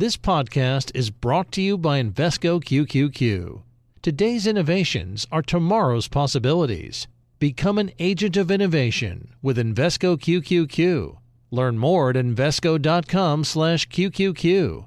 This podcast is brought to you by Invesco QQQ. Today's innovations are tomorrow's possibilities. Become an agent of innovation with Invesco QQQ. Learn more at Invesco.com/QQQ.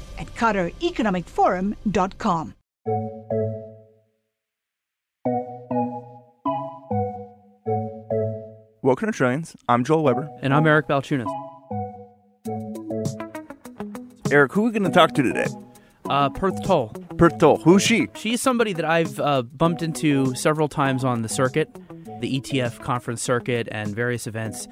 at QatarEconomicForum.com. Welcome to Trillions. I'm Joel Weber. And I'm Eric Balchunas. Eric, who are we going to talk to today? Uh, Perth Tolle. Perth Tolle. Who's she? She's somebody that I've uh, bumped into several times on the circuit, the ETF conference circuit, and various events.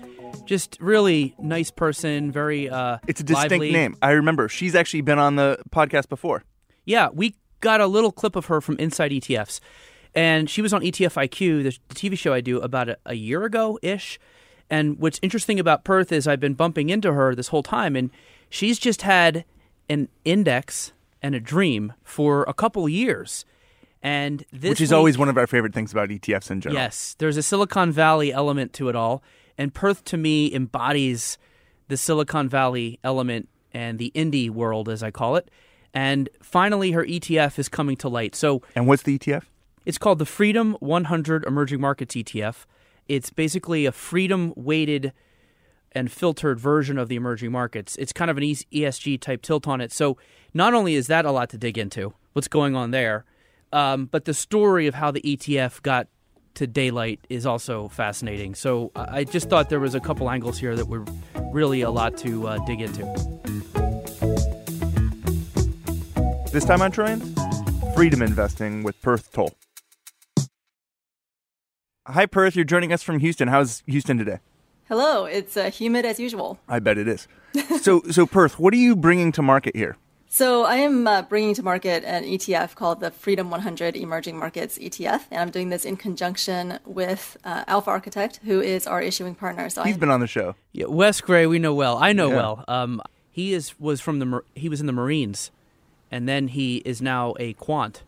Just really nice person, very uh, It's a distinct lively. name. I remember. She's actually been on the podcast before. Yeah, we got a little clip of her from Inside ETFs. And she was on ETF IQ, the, the TV show I do, about a, a year ago ish. And what's interesting about Perth is I've been bumping into her this whole time, and she's just had an index and a dream for a couple years. And this which is week- always one of our favorite things about ETFs in general. Yes, there's a Silicon Valley element to it all, and Perth to me embodies the Silicon Valley element and the indie world, as I call it. And finally, her ETF is coming to light. So And what's the ETF? it's called the Freedom 100 Emerging Markets ETF. It's basically a freedom weighted and filtered version of the emerging markets. It's kind of an ESG type tilt on it. So not only is that a lot to dig into, what's going on there, um, but the story of how the ETF got to daylight is also fascinating. So I I just thought there was a couple angles here that were really a lot to uh, dig into. This time on Trillions, freedom investing with Perth Tolle. Hi, Perth. You're joining us from Houston. How's Houston today? Hello, it's uh, humid as usual. I bet it is. so, so Perth, what are you bringing to market here? So I am uh, bringing to market an ETF called the Freedom 100 Emerging Markets ETF, and I'm doing this in conjunction with uh, Alpha Architect, who is our issuing partner. So He's I, been on the show. Yeah, Wes Gray, we know well. I know Yeah. well. Um, he is was from the he was in the Marines, and then he is now a quant,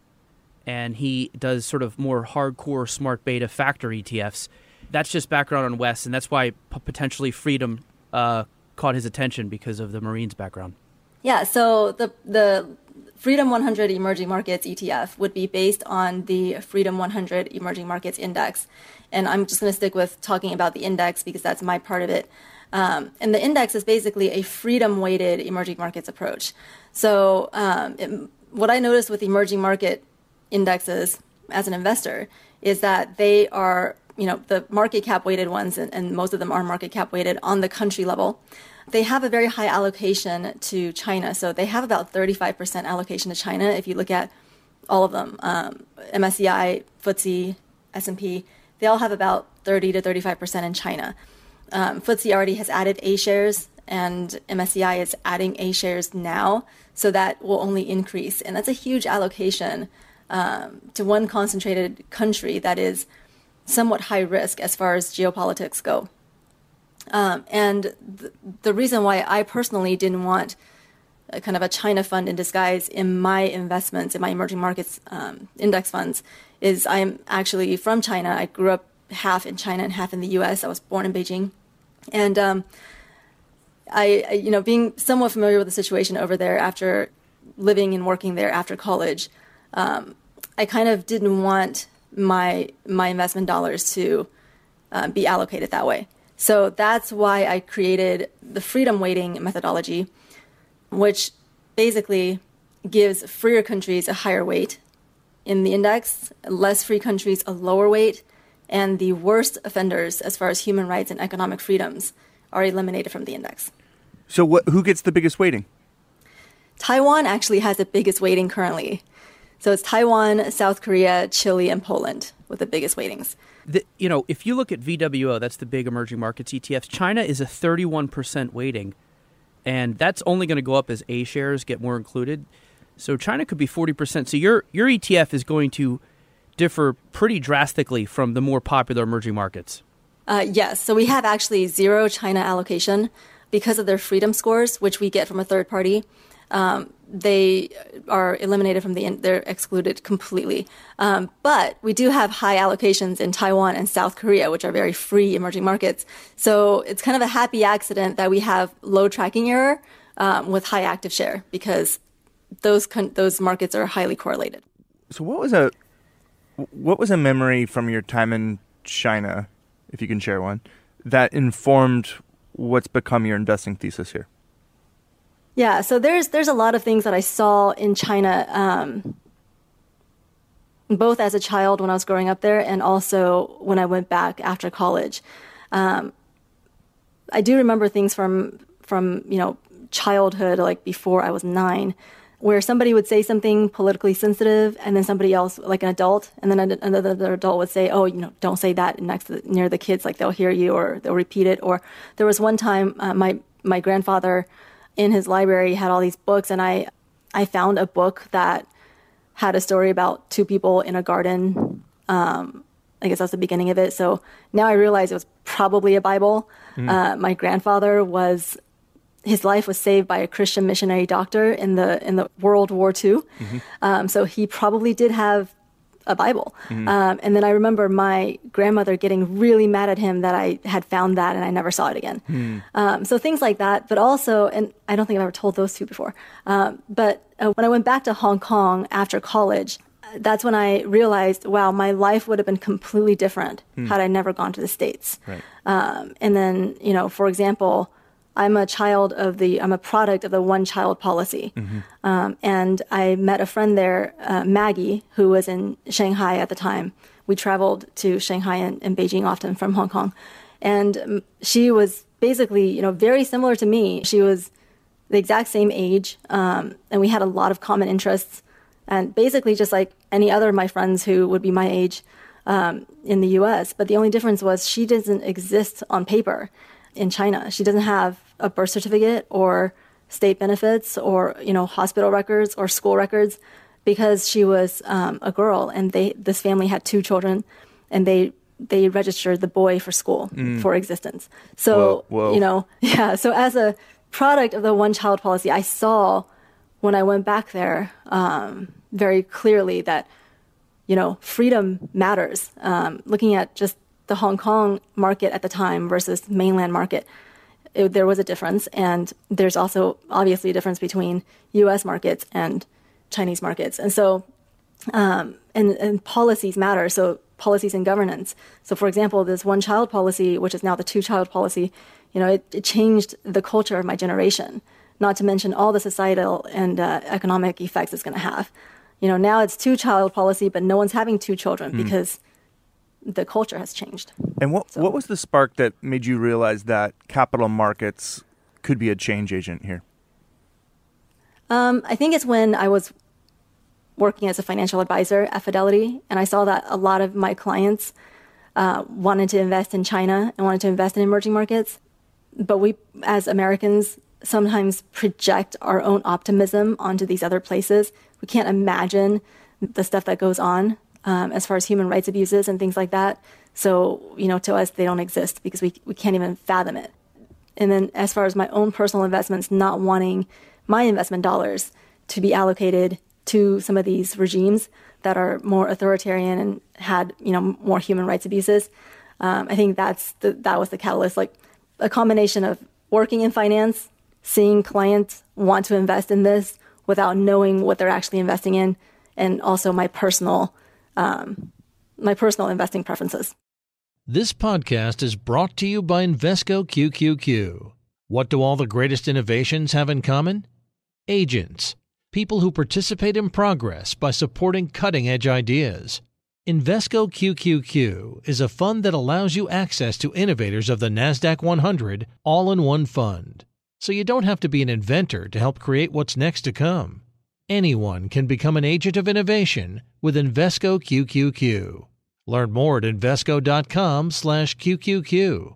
and he does sort of more hardcore smart beta factor ETFs. That's just background on Wes, and that's why p- potentially Freedom uh, caught his attention because of the Marines background. Yeah. So the the Freedom 100 Emerging Markets ETF would be based on the Freedom 100 Emerging Markets Index, and I'm just going to stick with talking about the index because that's my part of it. Um, and the index is basically a freedom weighted emerging markets approach. So, um, it, what I noticed with emerging market indexes as an investor is that they are, you know, the market cap weighted ones, and, and most of them are market cap weighted on the country level. They have a very high allocation to China. So they have about 35% allocation to China if you look at all of them. Um, MSCI, FTSE, S&P, they all have about 30 to 35% in China. Um, FTSE already has added A shares, and MSCI is adding A shares now, so that will only increase. And that's a huge allocation um, to one concentrated country that is somewhat high risk as far as geopolitics go. Um, and th- the reason why I personally didn't want a kind of a China fund in disguise in my investments in my emerging markets um, index funds is I'm actually from China. I grew up half in China and half in the U.S. I was born in Beijing, and um, I, I, you know, being somewhat familiar with the situation over there after living and working there after college, um, I kind of didn't want my my investment dollars to uh, be allocated that way. So that's why I created the freedom weighting methodology, which basically gives freer countries a higher weight in the index, less free countries a lower weight, and the worst offenders as far as human rights and economic freedoms are eliminated from the index. So, what? Who gets the biggest weighting? Taiwan actually has the biggest weighting currently. So it's Taiwan, South Korea, Chile, and Poland with the biggest weightings. The, you know, if you look at VWO, that's the big emerging markets ETFs. China is a 31% weighting, and that's only going to go up as A shares get more included. So China could be 40%. So your your ETF is going to differ pretty drastically from the more popular emerging markets. Uh, yes. So we have actually zero China allocation because of their freedom scores, which we get from a third party. Um, they are eliminated from the they're excluded completely. Um, but we do have high allocations in Taiwan and South Korea, which are very free emerging markets. So it's kind of a happy accident that we have low tracking error um, with high active share because those con- those markets are highly correlated. So what was a what was a memory from your time in China, if you can share one, that informed what's become your investing thesis here? Yeah, so there's there's a lot of things that I saw in China, um, both as a child when I was growing up there, and also when I went back after college. Um, I do remember things from from you know childhood, like before I was nine, where somebody would say something politically sensitive, and then somebody else, like an adult, and then another adult would say, "Oh, you know, don't say that next the, near the kids, like they'll hear you, or they'll repeat it." Or there was one time uh, my my grandfather in his library had all these books, and I I found a book that had a story about two people in a garden. Um, I guess that's the beginning of it. So now I realize it was probably a Bible. Mm. Uh, my grandfather was his life was saved by a Christian missionary doctor in the in the World War II. Mm-hmm. Um, so he probably did have a Bible. Mm-hmm. Um, and then I remember my grandmother getting really mad at him that I had found that and I never saw it again. Mm. Um, so things like that, but also, and I don't think I've ever told those two before. Um, but uh, when I went back to Hong Kong after college, that's when I realized, wow, my life would have been completely different mm. had I never gone to the States. Right. Um, and then, you know, for example, I'm a child of the, I'm a product of the one child policy. Mm-hmm. Um, and I met a friend there, uh, Maggie, who was in Shanghai at the time. We traveled to Shanghai and, and Beijing often from Hong Kong. And um, she was basically, you know, very similar to me. She was the exact same age, um, and we had a lot of common interests. And basically, just like any other of my friends who would be my age um, in the US. But the only difference was she doesn't exist on paper in China. She doesn't have a birth certificate or state benefits or you know hospital records or school records because she was um, a girl and they this family had two children and they they registered the boy for school mm. for existence. So whoa, whoa. you know yeah. So as a product of the one child policy, I saw when I went back there um, very clearly that you know freedom matters. Um, looking at just the Hong Kong market at the time versus mainland market, it, there was a difference. And there's also obviously a difference between U.S. markets and Chinese markets. And so, um, and, and policies matter. So policies and governance. So, for example, this one child policy, which is now the two child policy, you know, it, it changed the culture of my generation. Not to mention all the societal and uh, economic effects it's going to have. You know, now it's two child policy, but no one's having two children mm. because the culture has changed. And what so. what was the spark that made you realize that capital markets could be a change agent here? Um, I think it's when I was working as a financial advisor at Fidelity, and I saw that a lot of my clients uh, wanted to invest in China and wanted to invest in emerging markets, but we, as Americans, sometimes project our own optimism onto these other places. We can't imagine the stuff that goes on um, as far as human rights abuses and things like that. So, you know, to us, they don't exist because we, we can't even fathom it. And then, as far as my own personal investments, not wanting my investment dollars to be allocated to some of these regimes that are more authoritarian and had, you know, more human rights abuses. Um, I think that's the, that was the catalyst, like a combination of working in finance, seeing clients want to invest in this without knowing what they're actually investing in, and also my personal um, my personal investing preferences. This podcast is brought to you by Invesco QQQ. What do all the greatest innovations have in common? Agents, people who participate in progress by supporting cutting edge ideas. Invesco QQQ is a fund that allows you access to innovators of the NASDAQ 100 all in one fund. So you don't have to be an inventor to help create what's next to come. Anyone can become an agent of innovation with Invesco QQQ. Learn more at Invesco.com/QQQ.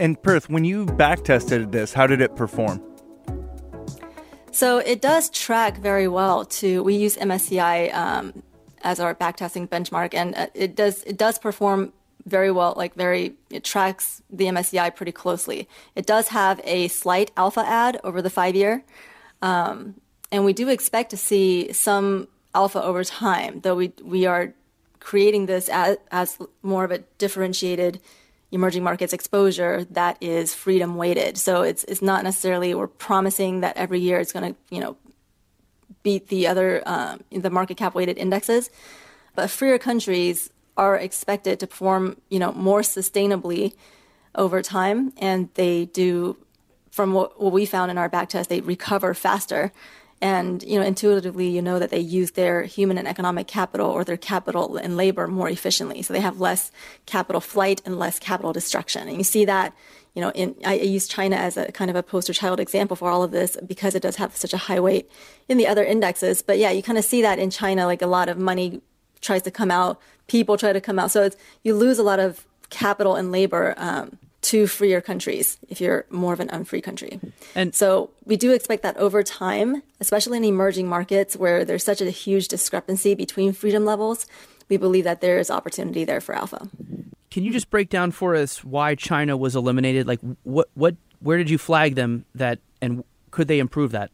And Perth, when you back tested this, how did it perform? So it does track very well to, we use MSCI um, as our backtesting benchmark and uh, it does, it does perform very well, like very, it tracks the MSCI pretty closely. It does have a slight alpha add over the five year. Um, and we do expect to see some alpha over time, though we, we are creating this as, as more of a differentiated emerging markets exposure that is freedom weighted. So it's it's not necessarily we're promising that every year it's going to you know beat the other um, the market cap weighted indexes, but freer countries are expected to perform you know more sustainably over time, and they do. From what, what we found in our back test, they recover faster and you know intuitively you know that they use their human and economic capital or their capital and labor more efficiently. So they have less capital flight and less capital destruction. And you see that you know in i use china as a kind of a poster child example for all of this because it does have such a high weight in the other indexes. But yeah you kind of see that in china like a lot of money tries to come out. People try to come out. So it's you lose a lot of capital and labor um, to freer countries if you're more of an unfree country. And so we do expect that over time, especially in emerging markets where there's such a huge discrepancy between freedom levels, we believe that there is opportunity there for alpha. Can you just break down for us why China was eliminated? Like what what where did you flag them that and could they improve that?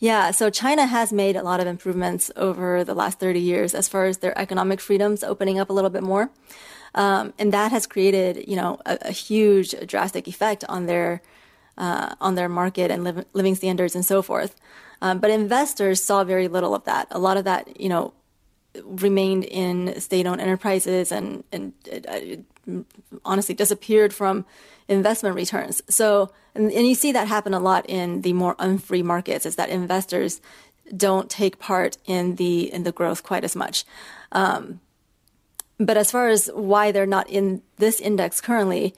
Yeah, so China has made a lot of improvements over the last 30 years as far as their economic freedoms opening up a little bit more. Um, and that has created, you know, a, a huge, drastic effect on their uh, on their market and li- living standards and so forth. Um, but investors saw very little of that. A lot of that, you know, remained in state-owned enterprises and and uh, honestly disappeared from investment returns. So, and, and, you see that happen a lot in the more unfree markets. Is that investors don't take part in the in the growth quite as much. Um, but as far as why they're not in this index currently,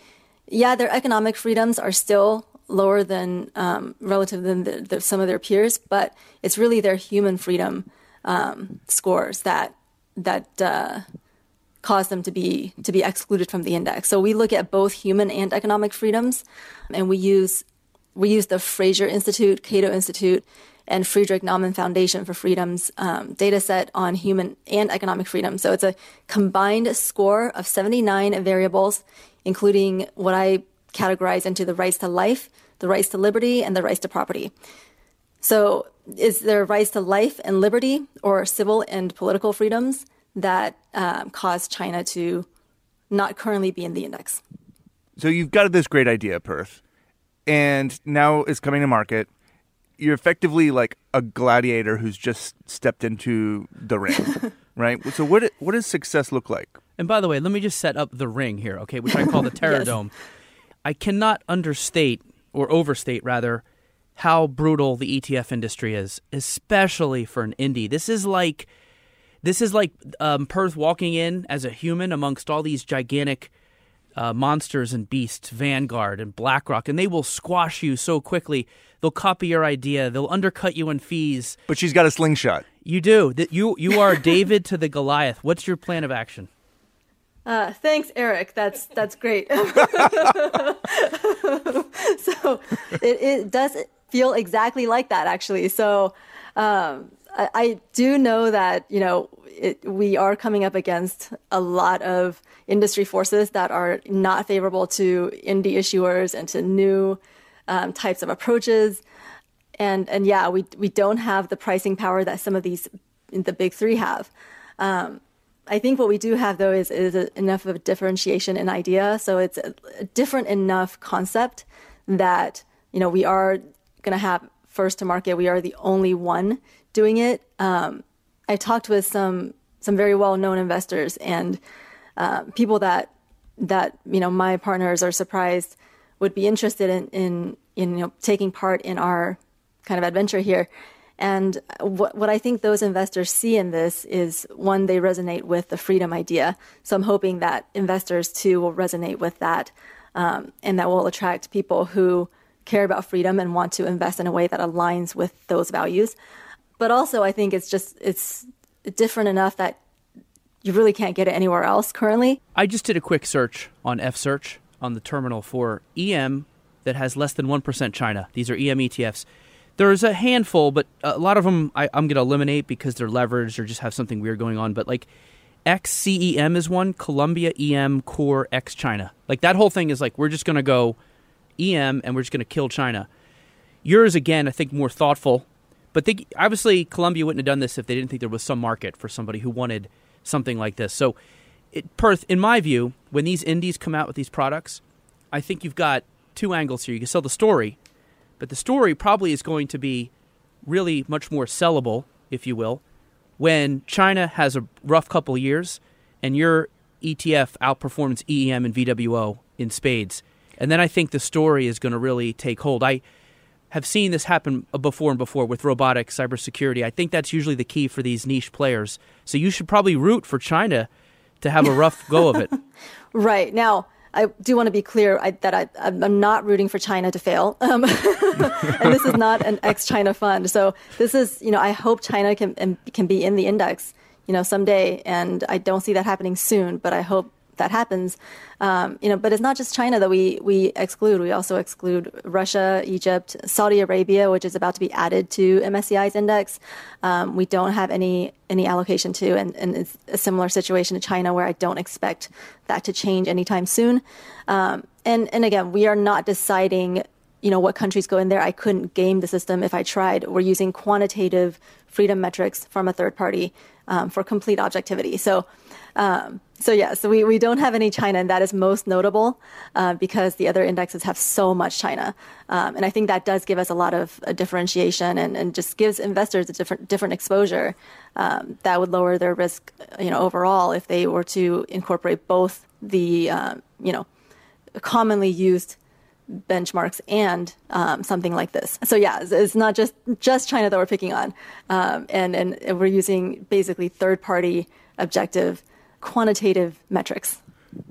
yeah, their economic freedoms are still lower than um, relative than the, the, some of their peers, but it's really their human freedom um, scores that that uh, cause them to be to be excluded from the index. So we look at both human and economic freedoms, and we use we use the Fraser Institute, Cato Institute, and Friedrich Naumann Foundation for Freedom's um, data set on human and economic freedom. So it's a combined score of 79 variables, including what I categorize into the rights to life, the rights to liberty, and the rights to property. So is there rights to life and liberty or civil and political freedoms that um, cause China to not currently be in the index? So you've got this great idea, Perth, and now it's coming to market you're effectively like a gladiator who's just stepped into the ring, right? So what what does success look like? And by the way, let me just set up the ring here, okay, which I call the Terror yes. Dome. I cannot understate or overstate rather how brutal the ETF industry is, especially for an indie. This is like this is like um, Perth walking in as a human amongst all these gigantic uh, monsters and beasts, Vanguard and BlackRock, and they will squash you so quickly. They'll copy your idea. They'll undercut you in fees. But she's got a slingshot. You do. That you you are David to the Goliath. What's your plan of action? Uh, thanks, Eric. That's that's great. so it, it does feel exactly like that, actually. So um, I, I, do know that you know it, we are coming up against a lot of industry forces that are not favorable to indie issuers and to new um, types of approaches. And and yeah, we we don't have the pricing power that some of these the big three have. Um, I think what we do have though is is enough of a differentiation in idea, so it's a, a different enough concept that you know we are going to have first to market. We are the only one doing it. Um, I talked with some some very well known investors, and um, people that that you know my partners are surprised would be interested in in, in you know taking part in our kind of adventure here. And what, what I think those investors see in this is one, they resonate with the freedom idea. So I'm hoping that investors too will resonate with that um, and that will attract people who care about freedom and want to invest in a way that aligns with those values. But also, I think it's just, it's different enough that you really can't get it anywhere else currently. I just did a quick search on F search on the terminal for EM that has less than 1% China. These are EM ETFs. There's a handful, but a lot of them I, am going to eliminate because they're leveraged or just have something weird going on. But like XCEM is one, Columbia EM Core ex-China. Like that whole thing is like we're just going to go EM and we're just going to kill China. Yours again, I think more thoughtful, but they, obviously Columbia wouldn't have done this if they didn't think there was some market for somebody who wanted something like this. So, it, Perth, in my view, when these indies come out with these products, I think you've got two angles here. You can sell the story, but the story probably is going to be really much more sellable, if you will, when China has a rough couple years and your ETF outperforms EEM and VWO in spades. And then I think the story is going to really take hold. I have seen this happen before and before with robotics, cybersecurity. I think that's usually the key for these niche players. So you should probably root for China to have a rough go of it. Right. Now, I do want to be clear I, that I, am not rooting for China to fail. Um, and this is not an ex-China fund. So this is, you know, I hope China can can be in the index, you know, someday. And I don't see that happening soon, but I hope that happens. Um, you know, but it's not just China that we we exclude. We also exclude Russia, Egypt, Saudi Arabia, which is about to be added to MSCI's index. Um, we don't have any any allocation to, and, and it's a similar situation to China, where I don't expect that to change anytime soon. Um, and and again, we are not deciding you know what countries go in there. I couldn't game the system if I tried. We're using quantitative freedom metrics from a third party um, for complete objectivity. So um, so yeah, so we, we don't have any China, and that is most notable uh, because the other indexes have so much China, um, and I think that does give us a lot of uh, differentiation and, and just gives investors a different different exposure um, that would lower their risk, you know, overall if they were to incorporate both the um, you know commonly used benchmarks and um, something like this. So yeah, it's, it's, not just just China that we're picking on, um, and and we're using basically third party objective quantitative metrics.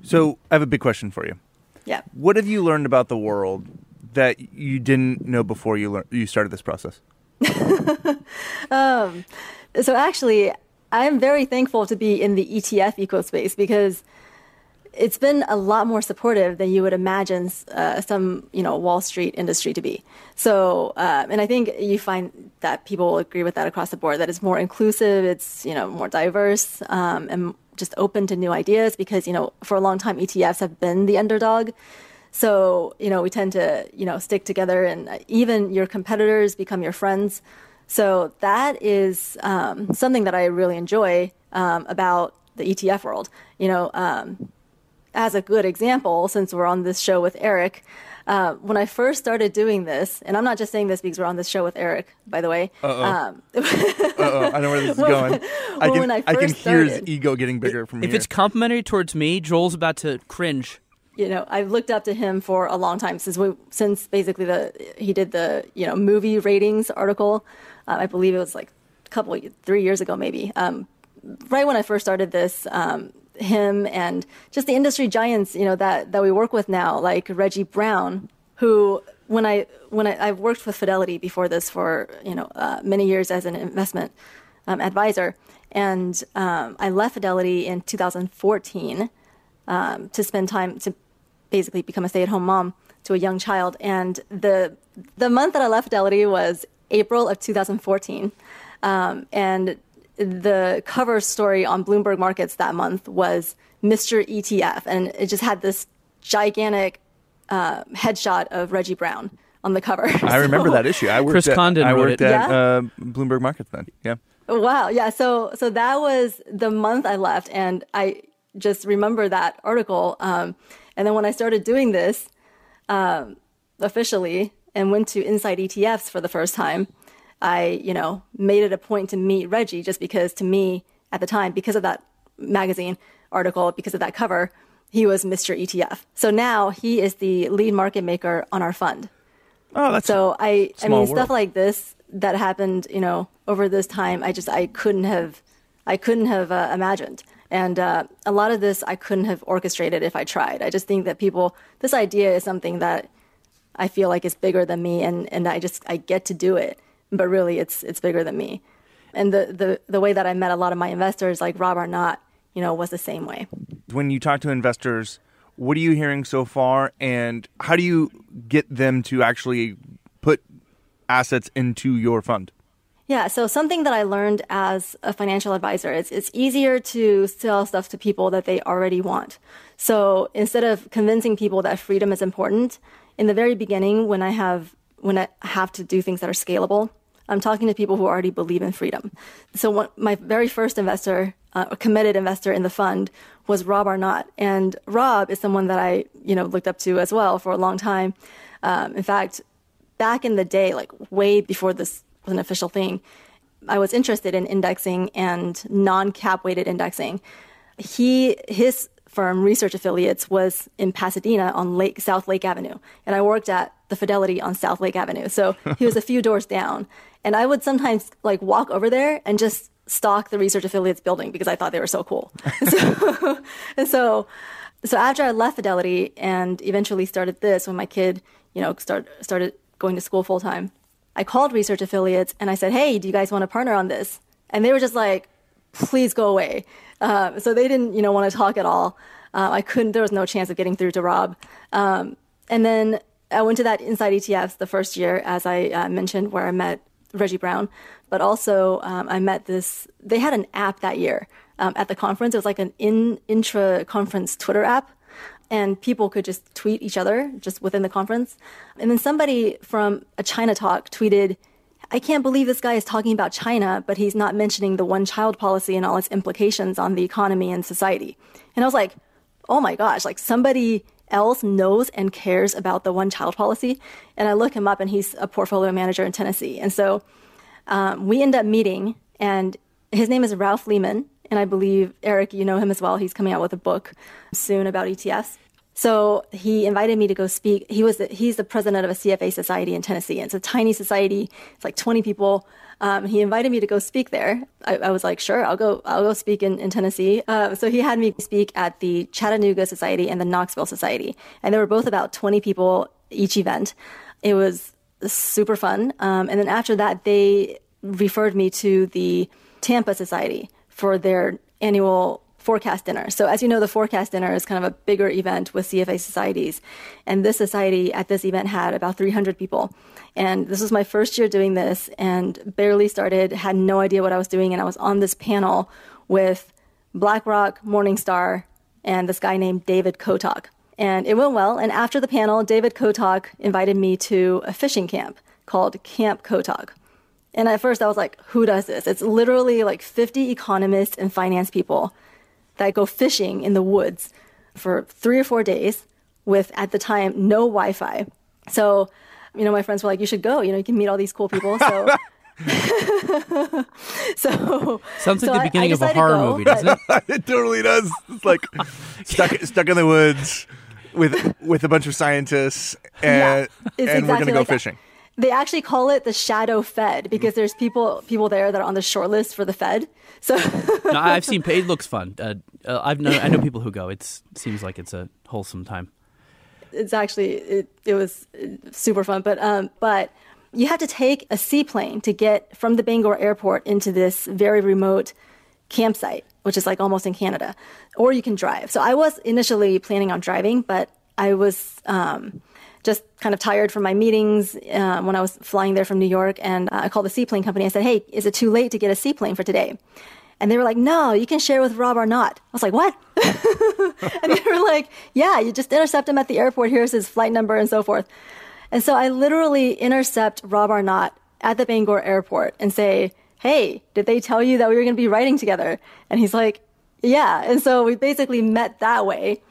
So I have a big question for you. Yeah. What have you learned about the world that you didn't know before you learned, you started this process? um, so actually, I'm very thankful to be in the ETF eco space because it's been a lot more supportive than you would imagine uh, some you know Wall Street industry to be. So, uh, and I think you find that people agree with that across the board. That it's more inclusive, it's you know more diverse, um, and just open to new ideas because, you know, for a long time, ETFs have been the underdog. So, you know, we tend to, you know, stick together and even your competitors become your friends. So that is um, something that I really enjoy um, about the ETF world. You know, um, as a good example, since we're on this show with Eric, uh, when I first started doing this, and I'm not just saying this because we're on this show with Eric, by the way. Uh-oh. Um, Uh-oh. I know where this is going. I can, when I, I can hear his ego getting bigger from if here. it's complimentary towards me, Joel's about to cringe. You know, I've looked up to him for a long time since we, since basically the he did the you know movie ratings article. Uh, I believe it was like a couple three years ago maybe. Um, right when I first started this, um, him and just the industry giants, you know, that, that we work with now, like Reggie Browne, who when I when I, have worked with Fidelity before this for you know uh, many years as an investment um, advisor, and um, I left Fidelity in 2014 um, to spend time to basically become a stay-at-home mom to a young child, and the the month that I left Fidelity was April of 2014, um, and the cover story on Bloomberg Markets that month was Mr. ETF, and it just had this gigantic uh, headshot of Reggie Browne on the cover. I remember that issue. I worked Chris at, Condon I wrote worked it. at Yeah? uh, Bloomberg Markets then. Yeah. Wow. Yeah. So so that was the month I left, and I just remember that article. Um, and then when I started doing this um, officially and went to Inside ETFs for the first time, I you know made it a point to meet Reggie just because to me at the time because of that magazine article because of that cover, he was Mr. ETF. So now he is the lead market maker on our fund. Oh, that's So I, I mean, stuff like this that happened, you know, over this time, I just, I couldn't have, I couldn't have uh, imagined. And uh, a lot of this I couldn't have orchestrated if I tried. I just think that people, this idea is something that I feel like is bigger than me, and, and I just, I get to do it. But really, it's, it's bigger than me. And the, the, the way that I met a lot of my investors, like Rob Arnott, you know, was the same way. when you talk to investors, what are you hearing so far, and how do you get them to actually put assets into your fund? Yeah, so something that I learned as a financial advisor is it's easier to sell stuff to people that they already want. So instead of convincing people that freedom is important, in the very beginning when I have when I have to do things that are scalable, I'm talking to people who already believe in freedom. So one, my very first investor, uh, a committed investor in the fund, was Rob Arnott, and Rob is someone that I you know looked up to as well for a long time. Um, in fact, back in the day, like way before this was an official thing, I was interested in indexing and non-cap weighted indexing. He his firm Research Affiliates was in Pasadena on Lake South Lake Avenue, and I worked at the Fidelity on South Lake Avenue. So he was a few doors down, and I would sometimes like walk over there and just stalk the Research Affiliates building because I thought they were so cool. so, and so so after I left Fidelity and eventually started this when my kid, you know, start, started going to school full time, I called research affiliates and I said, "Hey, do you guys want to partner on this?" And they were just like, "Please go away." Uh, so they didn't, you know, want to talk at all. Uh, I couldn't. There was no chance of getting through to Rob. Um, and then I went to that Inside ETFs the first year, as I uh, mentioned, where I met Reggie Browne. But also, um, I met this. They had an app that year um, at the conference. It was like an in intra conference Twitter app and people could just tweet each other just within the conference. And then somebody from a China talk tweeted, I can't believe this guy is talking about China, but he's not mentioning the one child policy and all its implications on the economy and society. And I was like, oh my gosh, like somebody else knows and cares about the one child policy. And I look him up and he's a portfolio manager in Tennessee. And so um, we end up meeting, and his name is Ralph Lehman. And I believe, Eric, you know him as well. He's coming out with a book soon about ETFs. So he invited me to go speak. He was the, he's the president of a CFA society in Tennessee. And it's a tiny society. It's like 20 people. Um, he invited me to go speak there. I, I, was like, sure, I'll go. I'll go speak in, in Tennessee. Uh, so he had me speak at the Chattanooga Society and the Knoxville Society, and there were both about 20 people each event. It was super fun. Um, and then after that, they referred me to the Tampa Society for their annual forecast dinner. So as you know, the forecast dinner is kind of a bigger event with CFA societies. And this society at this event had about 300 people. And this was my first year doing this and barely started, had no idea what I was doing. And I was on this panel with BlackRock, Morningstar, and this guy named David Kotok. And it went well. And after the panel, David Kotok invited me to a fishing camp called Camp Kotok. And at first I was like, who does this? It's literally like 50 economists and finance people that go fishing in the woods for three or four days with, at the time, no Wi Fi. So, you know, my friends were like, you should go. You know, you can meet all these cool people. So, so Sounds like so the beginning I of a horror go, movie, doesn't it? it totally does. It's like stuck stuck in the woods with with a bunch of scientists, and it's and we're exactly gonna go like that. They actually call it the shadow Fed because there's people people there that are on the short list for the Fed. So no, I've seen. It looks fun. Uh, uh, I've know, I know people who go. It seems like it's a wholesome time. it's actually it, it was super fun but um but you have to take a seaplane to get from the Bangor airport into this very remote campsite which is like almost in Canada or you can drive so I was initially planning on driving but I was um just kind of tired from my meetings uh, when I was flying there from New York and uh, I called the seaplane company and said hey is it too late to get a seaplane for today and they were like, no, you can share with Rob Arnott. I was like, what? and they were like, yeah, you just intercept him at the airport. Here's his flight number and so forth. And so I literally intercept Rob Arnott at the Bangor airport and say, hey, did they tell you that we were going to be writing together? And he's like, yeah. And so we basically met that way.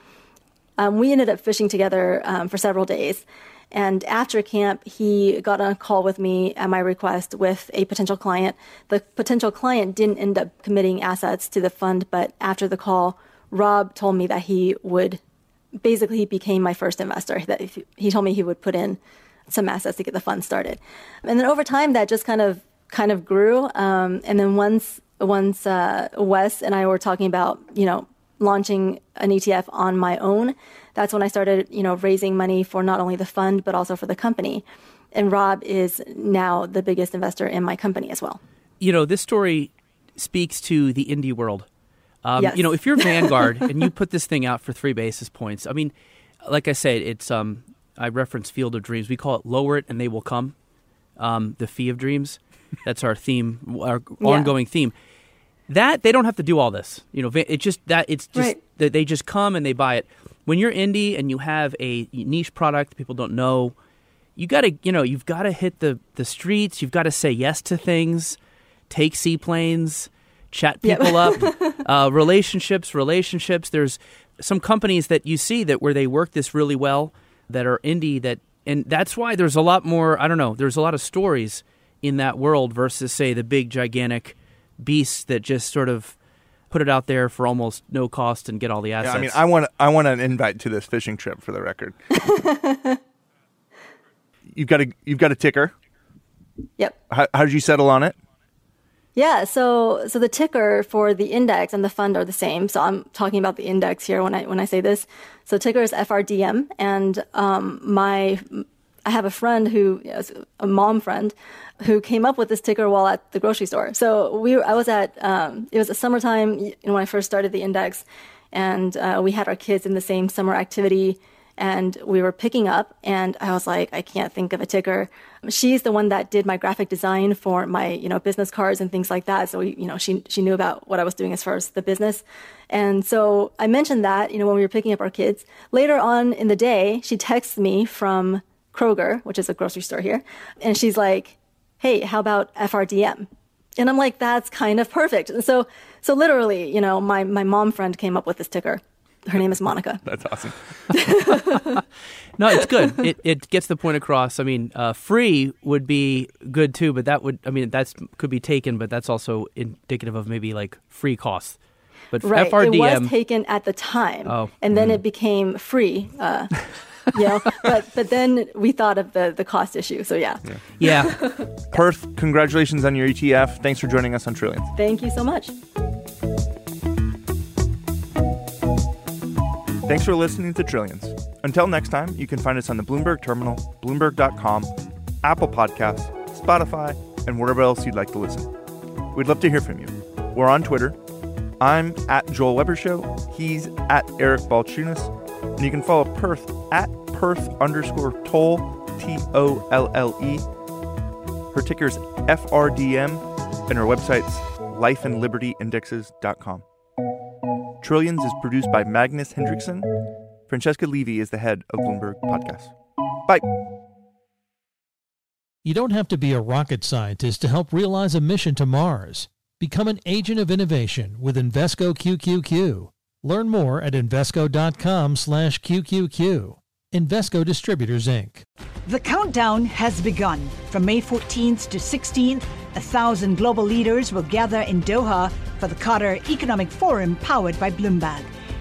Um, we ended up fishing together um, for several days. And after camp, he got on a call with me at my request with a potential client. The potential client didn't end up committing assets to the fund, but after the call, Rob told me that he would basically he became my first investor. That he told me he would put in some assets to get the fund started, and then over time that just kind of kind of grew. Um, and then once once uh, Wes and I were talking about you know launching an ETF on my own, that's when I started you know raising money for not only the fund but also for the company. And Rob is now the biggest investor in my company as well. You know, this story speaks to the indie world. Um, Yes. You know, if you're Vanguard and you put this thing out for three basis points, I mean, like I said, it's um, I reference Field of Dreams. We call it lower it and they will come. Um, the fee of dreams. That's our theme, our Yeah. ongoing theme. That they don't have to do all this. You know, it just that it's just Right. that they just come and they buy it. When you're indie and you have a niche product people don't know, you got to you know you've got to hit the the streets. You've got to say yes to things, take seaplanes, chat Yep. people up, uh, relationships, relationships. There's some companies that you see that where they work this really well that are indie that and that's why there's a lot more. I don't know. There's a lot of stories in that world versus say the big gigantic beasts that just sort of put it out there for almost no cost and get all the assets. Yeah, assets. I mean, I want I want an invite to this fishing trip for the record. you've got a you've got a ticker. Yep. How, how did you settle on it? Yeah, so so the ticker for the index and the fund are the same. So I'm talking about the index here when I when I say this. So ticker is FRDM, and um, my I have a friend who a mom friend who came up with this ticker while at the grocery store. So we I was at um, it was a summertime you know, when I first started the index, and uh, we had our kids in the same summer activity and we were picking up and i was like i can't think of a ticker. She's the one that did my graphic design for my you know business cards and things like that so we, you know she she knew about what i was doing as far as the business. And so i mentioned that you know when we were picking up our kids. Later on in the day she texts me from kroger which is a grocery store here and she's like hey how about frdm and i'm like that's kind of perfect and so so literally you know my my mom friend came up with this ticker her name is monica That's awesome. No, it's good. it it gets the point across. I mean, uh, free would be good too, but that would I mean that's could be taken, but that's also indicative of maybe like free costs. But Right. FRDM, It was taken at the time, Oh, and then it became free. Uh, know, but but then we thought of the the cost issue. So yeah, yeah, Perth, congratulations on your ETF. Thanks for joining us on Trillions. thank you so much. Thanks for listening to Trillions. Until next time, you can find us on the Bloomberg Terminal, Bloomberg.com, Apple Podcasts, Spotify, and wherever else you'd like to listen. We'd love to hear from you. We're on Twitter. I'm at Joel Weber Show. He's at Eric Balchunas. And you can follow Perth at Perth underscore tolle, T O L L E. Her ticker is FRDM, and her website's lifeandlibertyindexes.com. Trillions is produced by Magnus Henriksson. Francesca Levy is the head of Bloomberg Podcast. Bye. You don't have to be a rocket scientist to help realize a mission to Mars. Become an agent of innovation with Invesco QQQ. Learn more at Invesco.com slash QQQ. Invesco Distributors, Inc. The countdown has begun. From May 14th to 16th, a thousand global leaders will gather in Doha for the Qatar Economic Forum powered by Bloomberg.